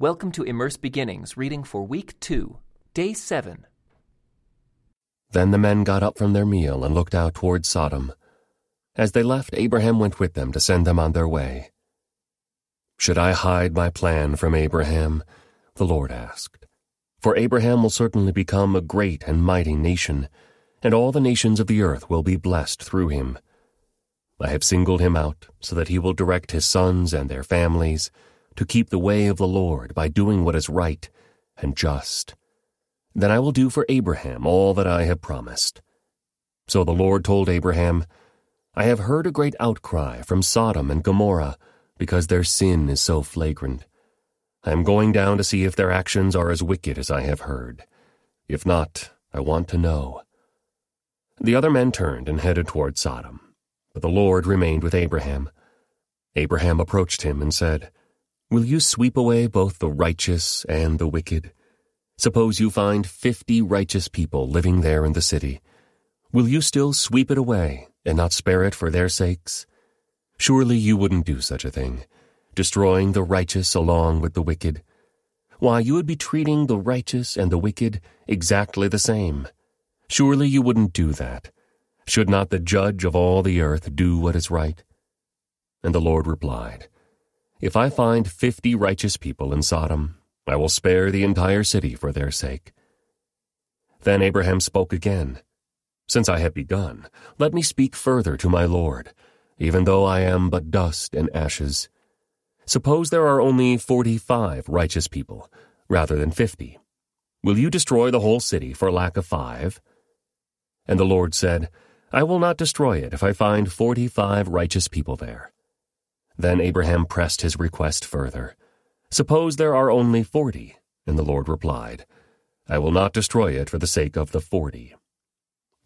Welcome to Immerse Beginnings, reading for week two, day seven. Then the men got up from their meal and looked out toward Sodom. As they left, Abraham went with them to send them on their way. Should I hide my plan from Abraham? The Lord asked. For Abraham will certainly become a great and mighty nation, and all the nations of the earth will be blessed through him. I have singled him out so that he will direct his sons and their families to keep the way of the Lord by doing what is right and just. Then I will do for Abraham all that I have promised. So the Lord told Abraham, I have heard a great outcry from Sodom and Gomorrah because their sin is so flagrant. I am going down to see if their actions are as wicked as I have heard. If not, I want to know. The other men turned and headed toward Sodom, but the Lord remained with Abraham. Abraham approached him and said, Will you sweep away both the righteous and the wicked? Suppose you find fifty righteous people living there in the city. Will you still sweep it away and not spare it for their sakes? Surely you wouldn't do such a thing, destroying the righteous along with the wicked. Why, you would be treating the righteous and the wicked exactly the same. Surely you wouldn't do that. Should not the judge of all the earth do what is right? And the Lord replied, if I find fifty righteous people in Sodom, I will spare the entire city for their sake. Then Abraham spoke again. Since I have begun, let me speak further to my Lord, even though I am but dust and ashes. Suppose there are only forty-five righteous people, rather than fifty. Will you destroy the whole city for lack of five? And the Lord said, I will not destroy it if I find forty-five righteous people there. Then Abraham pressed his request further. Suppose there are only forty. And the Lord replied, I will not destroy it for the sake of the forty.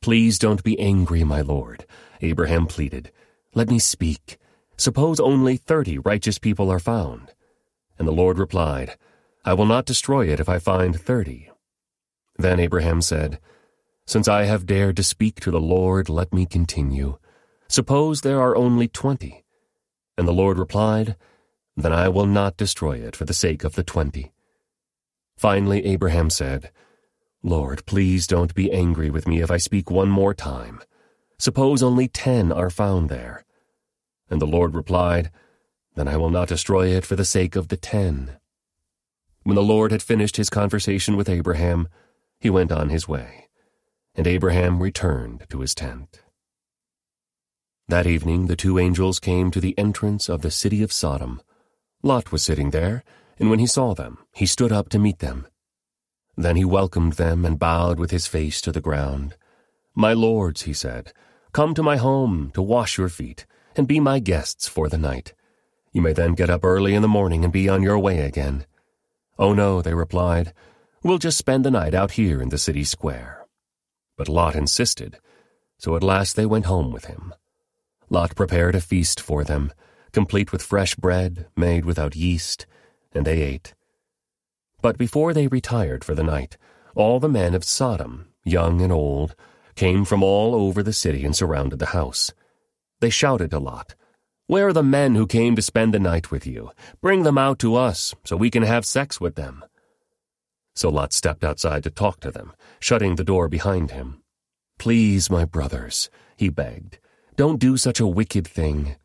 Please don't be angry, my Lord, Abraham pleaded. Let me speak. Suppose only thirty righteous people are found. And the Lord replied, I will not destroy it if I find thirty. Then Abraham said, Since I have dared to speak to the Lord, let me continue. Suppose there are only twenty. And the Lord replied, Then I will not destroy it for the sake of the twenty. Finally, Abraham said, Lord, please don't be angry with me if I speak one more time. Suppose only ten are found there. And the Lord replied, Then I will not destroy it for the sake of the ten. When the Lord had finished his conversation with Abraham, he went on his way, and Abraham returned to his tent. That evening the two angels came to the entrance of the city of Sodom. Lot was sitting there, and when he saw them, he stood up to meet them. Then he welcomed them and bowed with his face to the ground. My lords, he said, come to my home to wash your feet and be my guests for the night. You may then get up early in the morning and be on your way again. Oh no, they replied, we'll just spend the night out here in the city square. But Lot insisted, so at last they went home with him. Lot prepared a feast for them, complete with fresh bread made without yeast, and they ate. But before they retired for the night, all the men of Sodom, young and old, came from all over the city and surrounded the house. They shouted to Lot, Where are the men who came to spend the night with you? Bring them out to us, so we can have sex with them. So Lot stepped outside to talk to them, shutting the door behind him. Please, my brothers, he begged, don't do such a wicked thing.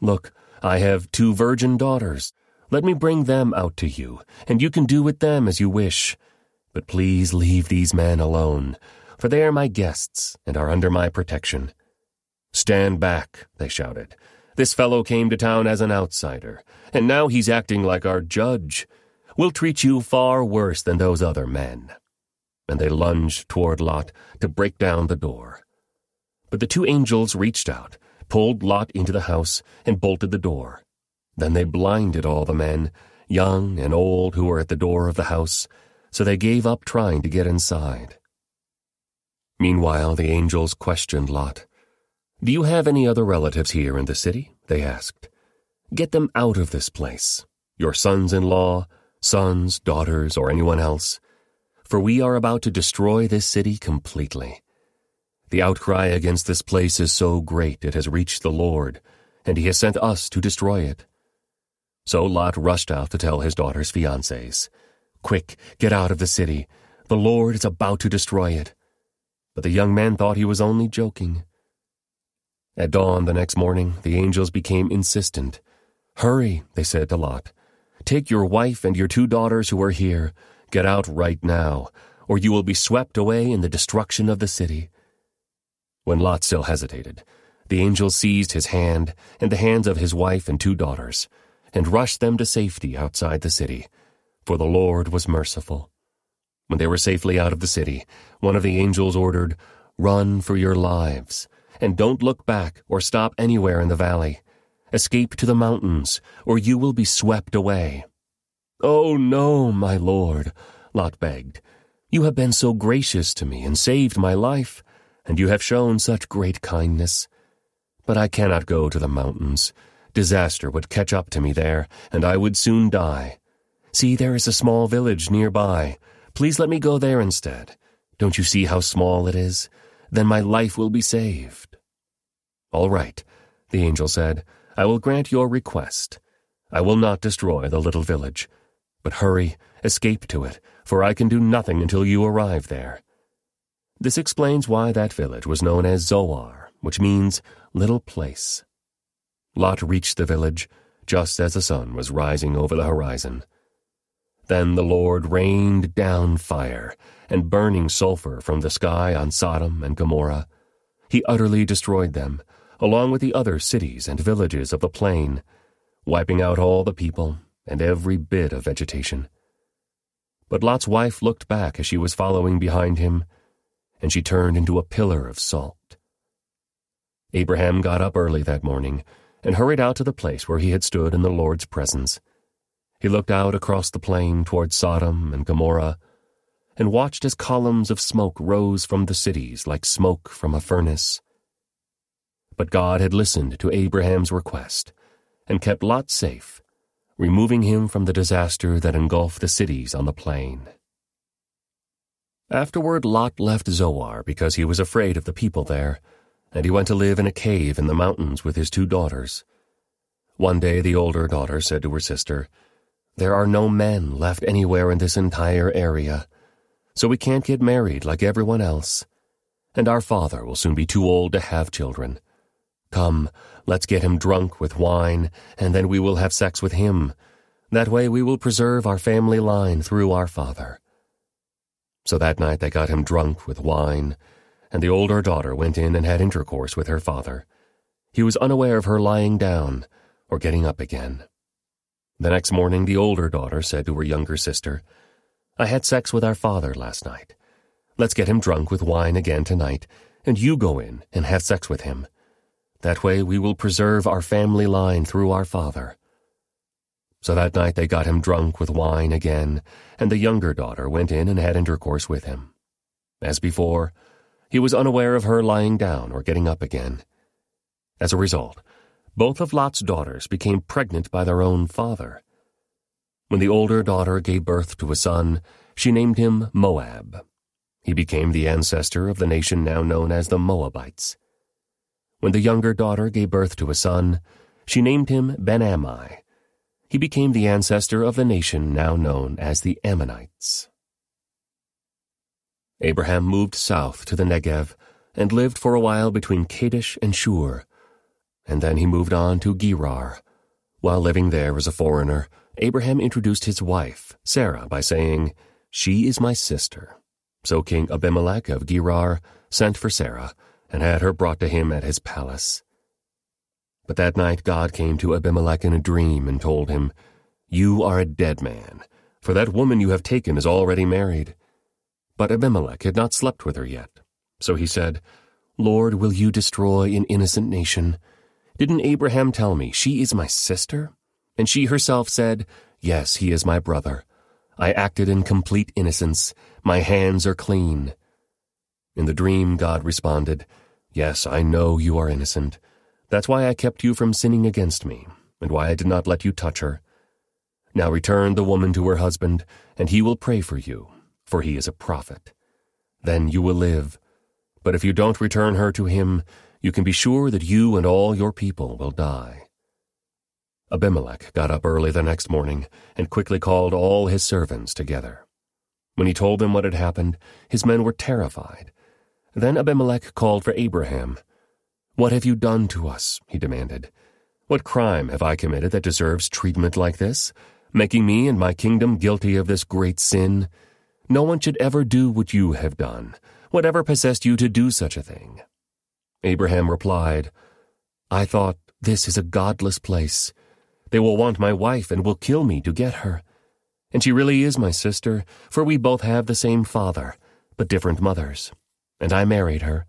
Look, I have two virgin daughters. Let me bring them out to you, and you can do with them as you wish. But please leave these men alone, for they are my guests and are under my protection. Stand back, they shouted. This fellow came to town as an outsider, and now he's acting like our judge. We'll treat you far worse than those other men. And they lunged toward Lot to break down the door. But the two angels reached out, pulled Lot into the house, and bolted the door. Then they blinded all the men, young and old, who were at the door of the house, so they gave up trying to get inside. Meanwhile, the angels questioned Lot. Do you have any other relatives here in the city? They asked. Get them out of this place, your sons in law, sons, daughters, or anyone else, for we are about to destroy this city completely. The outcry against this place is so great it has reached the Lord, and he has sent us to destroy it. So Lot rushed out to tell his daughter's fiancés, Quick, get out of the city. The Lord is about to destroy it. But the young man thought he was only joking. At dawn the next morning, the angels became insistent. Hurry, they said to Lot. Take your wife and your two daughters who are here. Get out right now, or you will be swept away in the destruction of the city. When Lot still hesitated, the angel seized his hand and the hands of his wife and two daughters, and rushed them to safety outside the city, for the Lord was merciful. When they were safely out of the city, one of the angels ordered, Run for your lives and don't look back or stop anywhere in the valley. Escape to the mountains, or you will be swept away. Oh, no, my lord, Lot begged. You have been so gracious to me and saved my life, and you have shown such great kindness. But I cannot go to the mountains. Disaster would catch up to me there, and I would soon die. See, there is a small village nearby. Please let me go there instead. Don't you see how small it is? Then my life will be saved. All right, the angel said. I will grant your request. I will not destroy the little village. But hurry, escape to it, for I can do nothing until you arrive there. This explains why that village was known as Zoar, which means little place. Lot reached the village just as the sun was rising over the horizon. Then the Lord rained down fire and burning sulfur from the sky on Sodom and Gomorrah. He utterly destroyed them, along with the other cities and villages of the plain, wiping out all the people and every bit of vegetation. But Lot's wife looked back as she was following behind him, and she turned into a pillar of salt. Abraham got up early that morning and hurried out to the place where he had stood in the Lord's presence. He looked out across the plain toward Sodom and Gomorrah and watched as columns of smoke rose from the cities like smoke from a furnace. But God had listened to Abraham's request and kept Lot safe, removing him from the disaster that engulfed the cities on the plain. Afterward, Lot left Zoar because he was afraid of the people there, and he went to live in a cave in the mountains with his two daughters. One day the older daughter said to her sister, There are no men left anywhere in this entire area so we can't get married like everyone else. And our father will soon be too old to have children. Come, let's get him drunk with wine, and then we will have sex with him. That way we will preserve our family line through our father. So that night they got him drunk with wine, and the older daughter went in and had intercourse with her father. He was unaware of her lying down or getting up again. The next morning the older daughter said to her younger sister, I had sex with our father last night. Let's get him drunk with wine again tonight, and you go in and have sex with him. That way we will preserve our family line through our father. So that night they got him drunk with wine again, and the younger daughter went in and had intercourse with him. As before, he was unaware of her lying down or getting up again. As a result, both of Lot's daughters became pregnant by their own father. When the older daughter gave birth to a son, she named him Moab. He became the ancestor of the nation now known as the Moabites. When the younger daughter gave birth to a son, she named him Ben-Ammi. He became the ancestor of the nation now known as the Ammonites. Abraham moved south to the Negev and lived for a while between Kadesh and Shur, and then he moved on to Gerar. While living there as a foreigner, Abraham introduced his wife, Sarah, by saying, She is my sister. So King Abimelech of Gerar sent for Sarah and had her brought to him at his palace. But that night God came to Abimelech in a dream and told him, You are a dead man, for that woman you have taken is already married. But Abimelech had not slept with her yet. So he said, Lord, will you destroy an innocent nation? Didn't Abraham tell me, She is my sister? And she herself said, Yes, he is my brother. I acted in complete innocence. My hands are clean. In the dream, God responded, Yes, I know you are innocent. That's why I kept you from sinning against me, and why I did not let you touch her. Now return the woman to her husband, and he will pray for you, for he is a prophet. Then you will live. But if you don't return her to him, you can be sure that you and all your people will die. Abimelech got up early the next morning and quickly called all his servants together. When he told them what had happened, his men were terrified. Then Abimelech called for Abraham. What have you done to us? he demanded. What crime have I committed that deserves treatment like this, making me and my kingdom guilty of this great sin? No one should ever do what you have done. Whatever possessed you to do such a thing? Abraham replied, I thought, this is a godless place. They will want my wife and will kill me to get her. And she really is my sister, for we both have the same father, but different mothers. And I married her.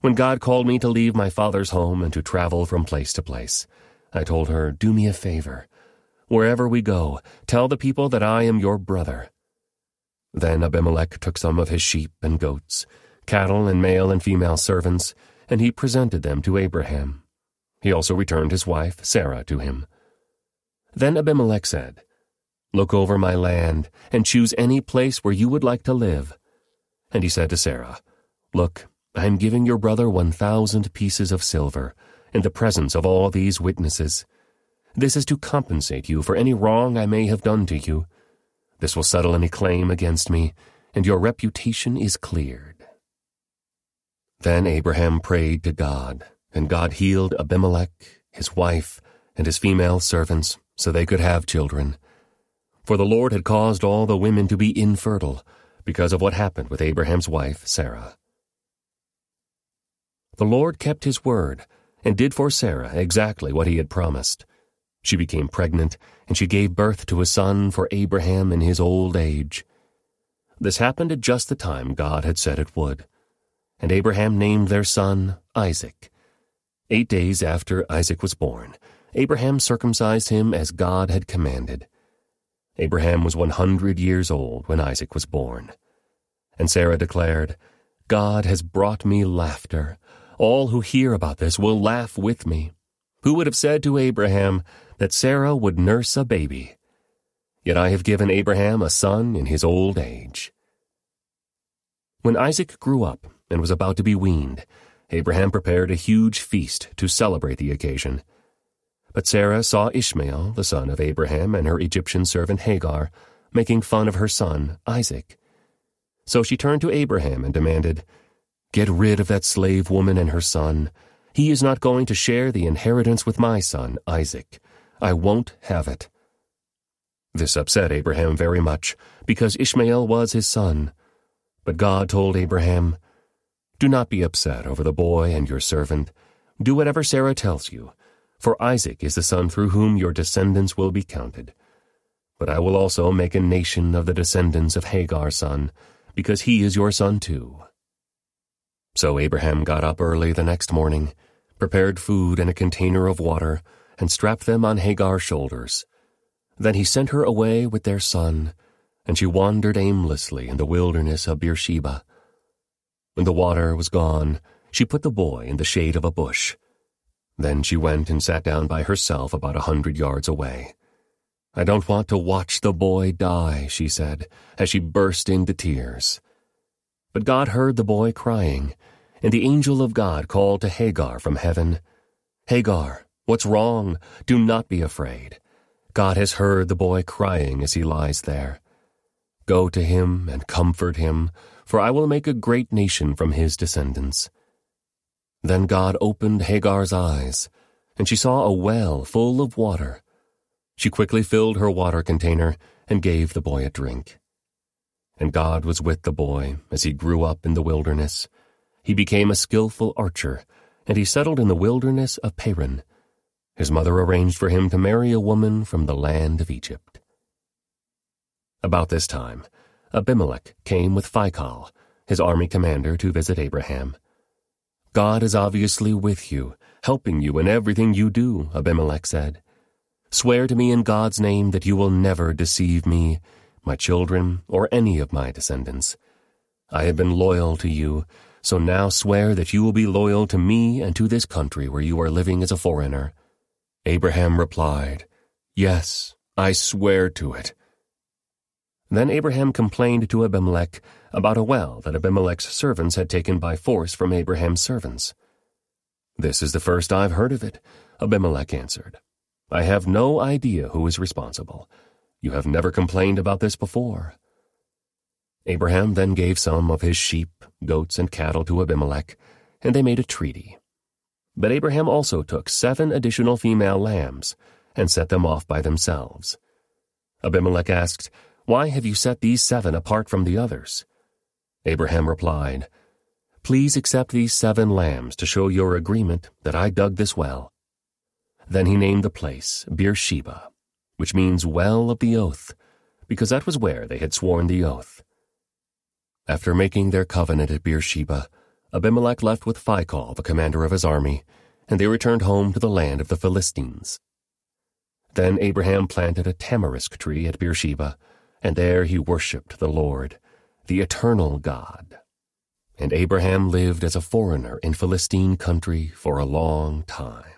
When God called me to leave my father's home and to travel from place to place, I told her, Do me a favor. Wherever we go, tell the people that I am your brother. Then Abimelech took some of his sheep and goats, cattle and male and female servants, and he presented them to Abraham. He also returned his wife, Sarah, to him. Then Abimelech said, Look over my land, and choose any place where you would like to live. And he said to Sarah, Look, I am giving your brother one thousand pieces of silver, in the presence of all these witnesses. This is to compensate you for any wrong I may have done to you. This will settle any claim against me, and your reputation is cleared. Then Abraham prayed to God, and God healed Abimelech, his wife, and his female servants so they could have children. For the Lord had caused all the women to be infertile because of what happened with Abraham's wife, Sarah. The Lord kept his word and did for Sarah exactly what he had promised. She became pregnant, and she gave birth to a son for Abraham in his old age. This happened at just the time God had said it would. And Abraham named their son Isaac. Eight days after Isaac was born, Abraham circumcised him as God had commanded. Abraham was 100 years old when Isaac was born. And Sarah declared, God has brought me laughter. All who hear about this will laugh with me. Who would have said to Abraham that Sarah would nurse a baby? Yet I have given Abraham a son in his old age. When Isaac grew up and was about to be weaned, Abraham prepared a huge feast to celebrate the occasion. But Sarah saw Ishmael, the son of Abraham, and her Egyptian servant Hagar, making fun of her son, Isaac. So she turned to Abraham and demanded, Get rid of that slave woman and her son. He is not going to share the inheritance with my son, Isaac. I won't have it. This upset Abraham very much, because Ishmael was his son. But God told Abraham, Do not be upset over the boy and your servant. Do whatever Sarah tells you for Isaac is the son through whom your descendants will be counted. But I will also make a nation of the descendants of Hagar's son, because he is your son too. So Abraham got up early the next morning, prepared food and a container of water, and strapped them on Hagar's shoulders. Then he sent her away with their son, and she wandered aimlessly in the wilderness of Beersheba. When the water was gone, she put the boy in the shade of a bush. Then she went and sat down by herself about a hundred yards away. I don't want to watch the boy die, she said, as she burst into tears. But God heard the boy crying, and the angel of God called to Hagar from heaven, Hagar, what's wrong? Do not be afraid. God has heard the boy crying as he lies there. Go to him and comfort him, for I will make a great nation from his descendants. Then God opened Hagar's eyes, and she saw a well full of water. She quickly filled her water container and gave the boy a drink. And God was with the boy as he grew up in the wilderness. He became a skilful archer, and he settled in the wilderness of Paran. His mother arranged for him to marry a woman from the land of Egypt. About this time, Abimelech came with Phicol, his army commander, to visit Abraham. God is obviously with you, helping you in everything you do, Abimelech said. Swear to me in God's name that you will never deceive me, my children, or any of my descendants. I have been loyal to you, so now swear that you will be loyal to me and to this country where you are living as a foreigner. Abraham replied, Yes, I swear to it. Then Abraham complained to Abimelech about a well that Abimelech's servants had taken by force from Abraham's servants. This is the first I've heard of it, Abimelech answered. I have no idea who is responsible. You have never complained about this before. Abraham then gave some of his sheep, goats, and cattle to Abimelech, and they made a treaty. But Abraham also took seven additional female lambs and set them off by themselves. Abimelech asked, Why have you set these seven apart from the others? Abraham replied, Please accept these seven lambs to show your agreement that I dug this well. Then he named the place Beersheba, which means well of the oath, because that was where they had sworn the oath. After making their covenant at Beersheba, Abimelech left with Phicol, the commander of his army, and they returned home to the land of the Philistines. Then Abraham planted a tamarisk tree at Beersheba, and there he worshipped the Lord, the eternal God. And Abraham lived as a foreigner in Philistine country for a long time.